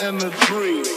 and the dream.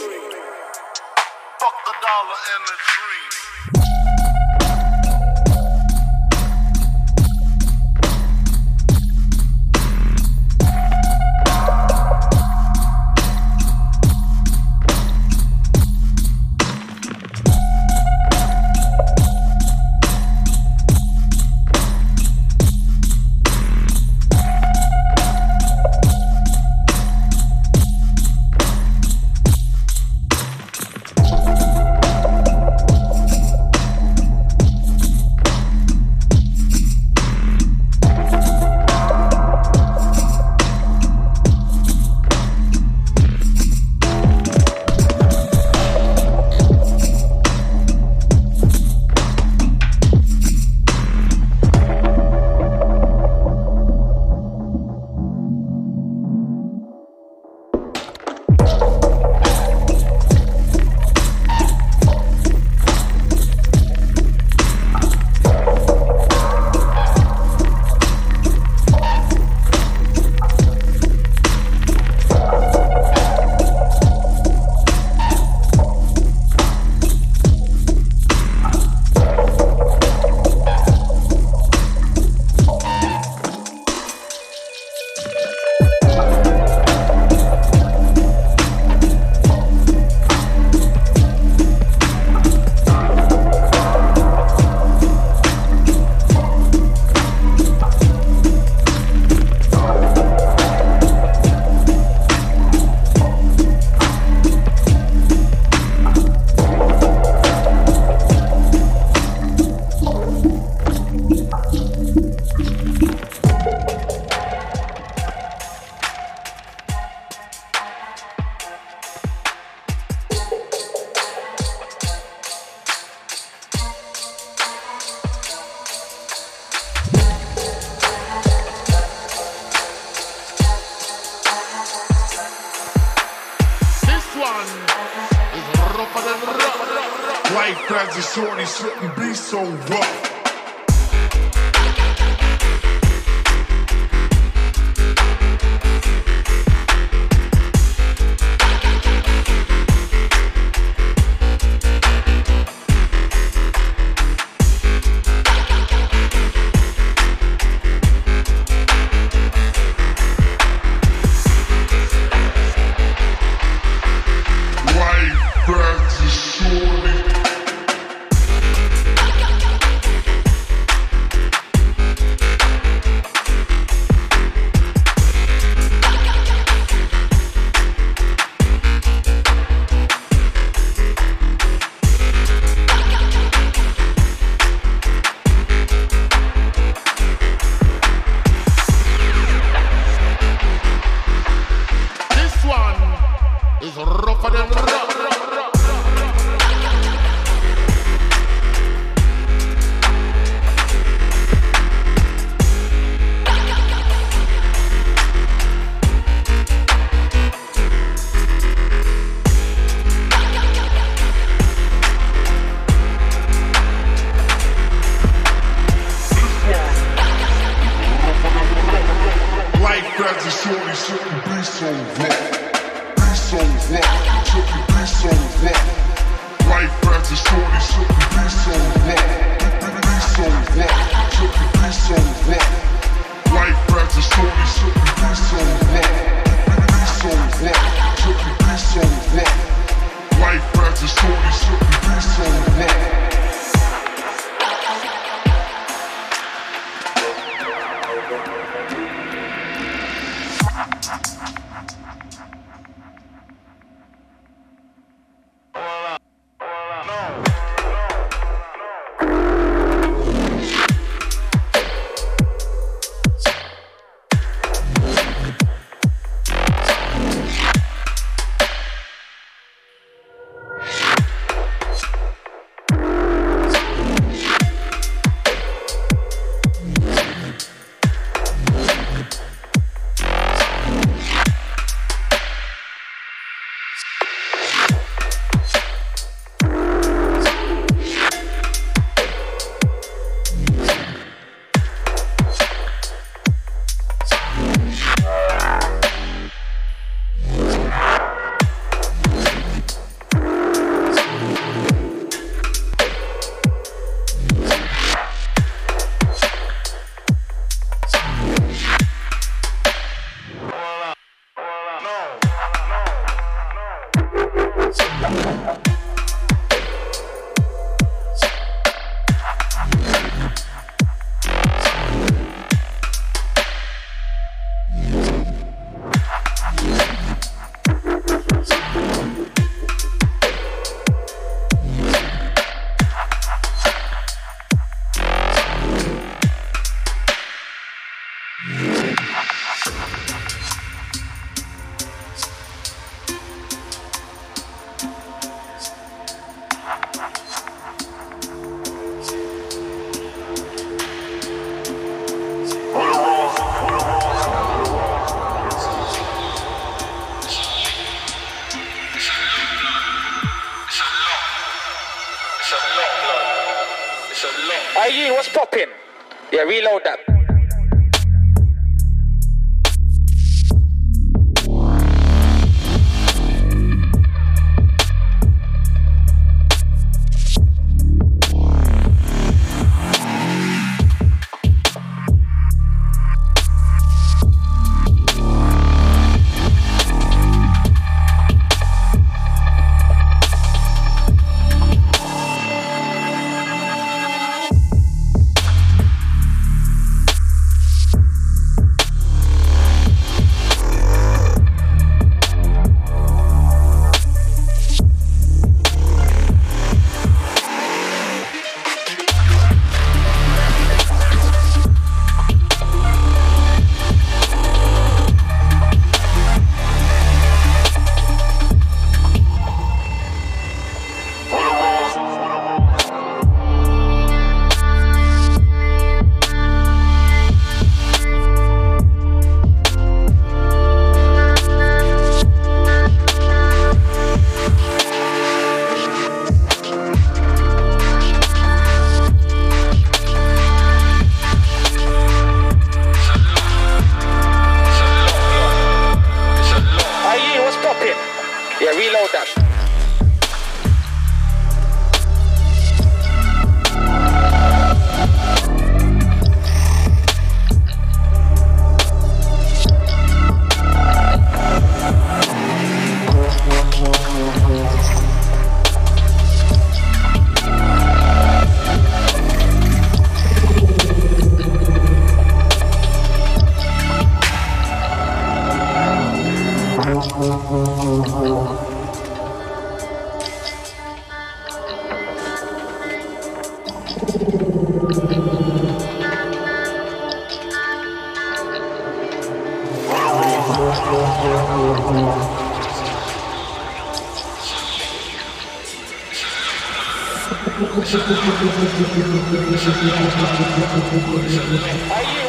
Hey,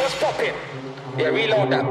what's popping? Yeah, reload that.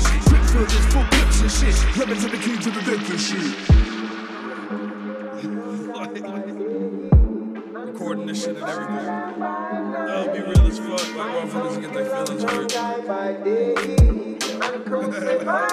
shit. Drip fillers, full clips and shit. To the key to the dick and shit. Recording this shit and everything. I'll be real as fuck. Like, motherfuckers get their feelings hurt. My.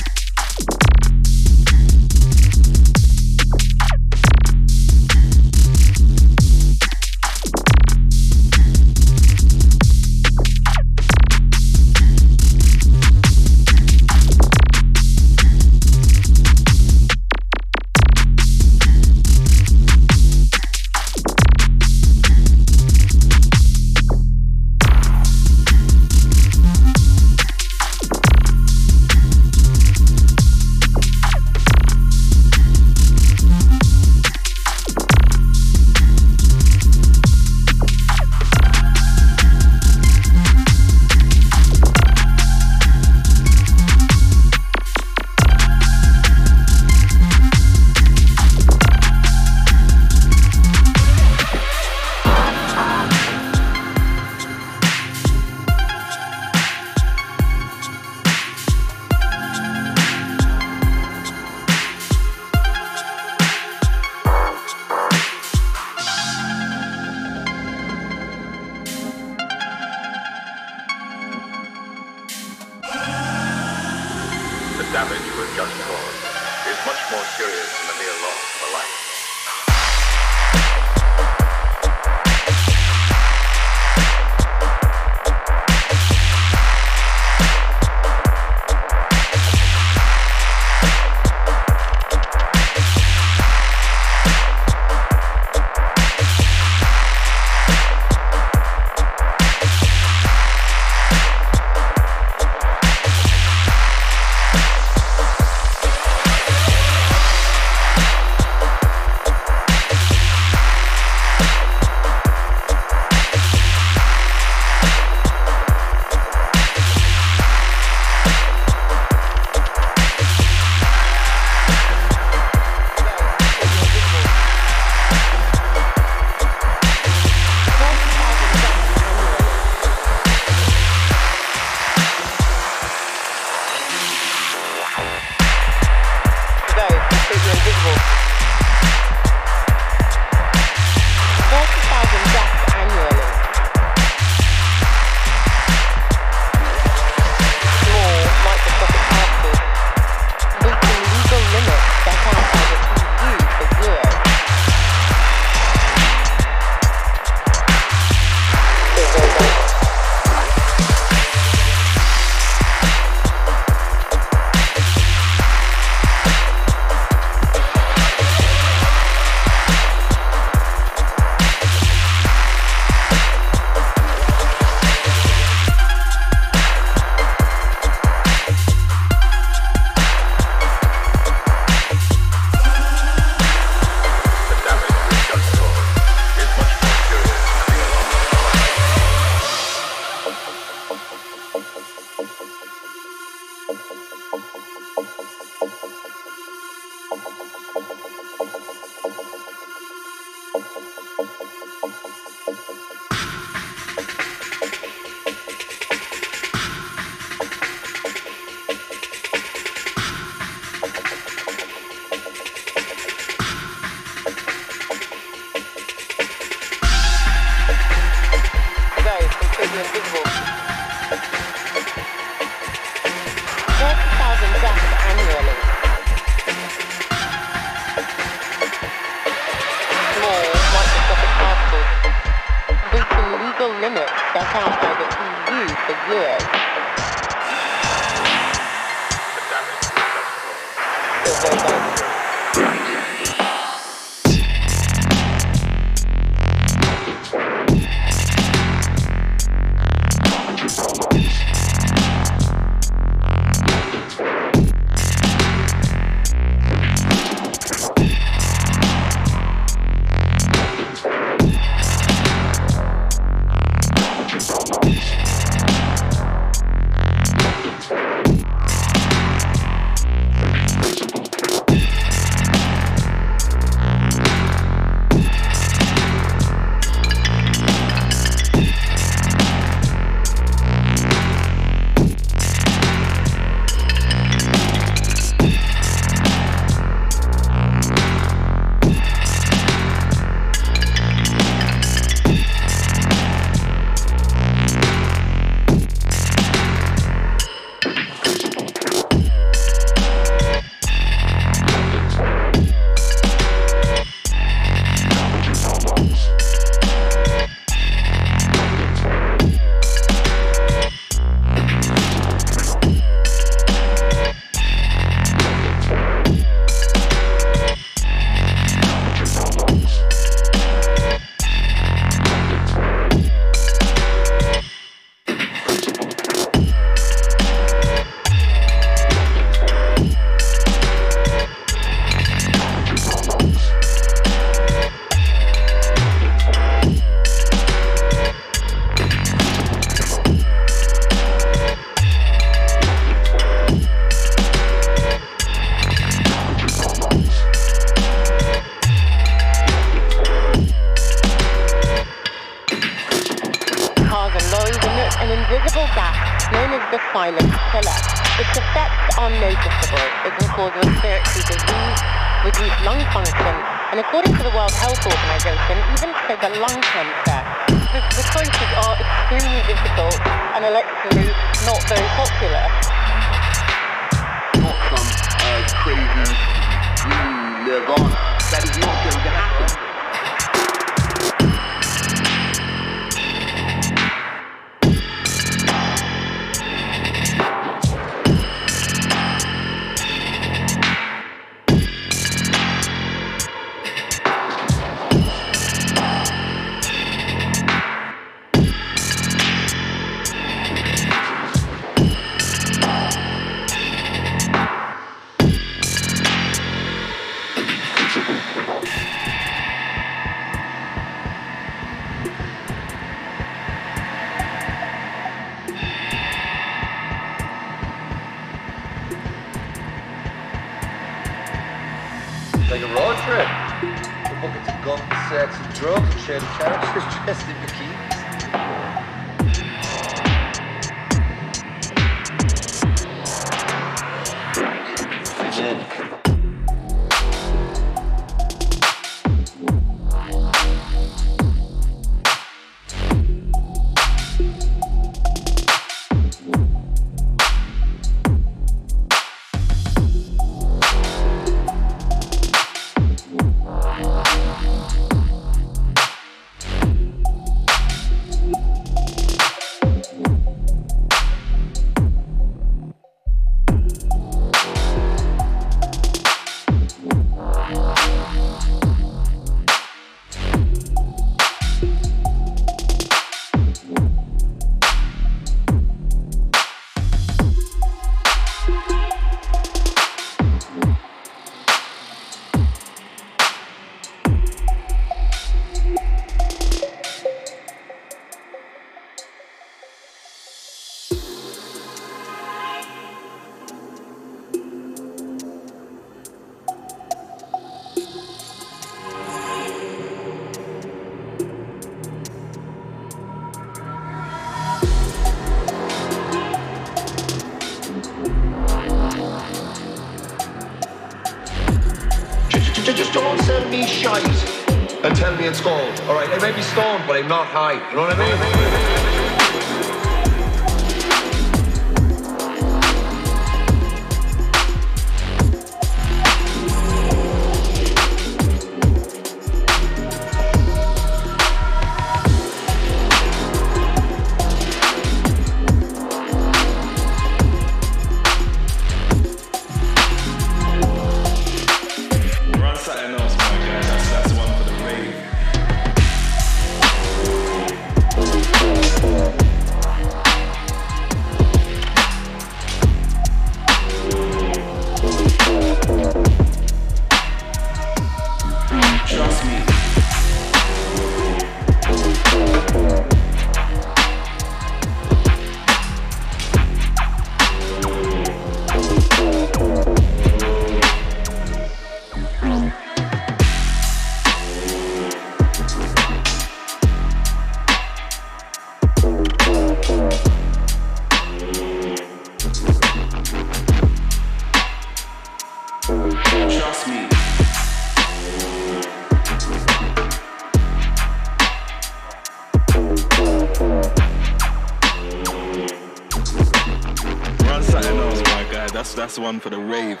One for the rave.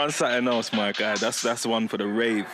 Run something else, my guy. That's that's one for the rave.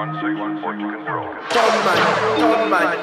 161 Port Control. Gunman, gunman.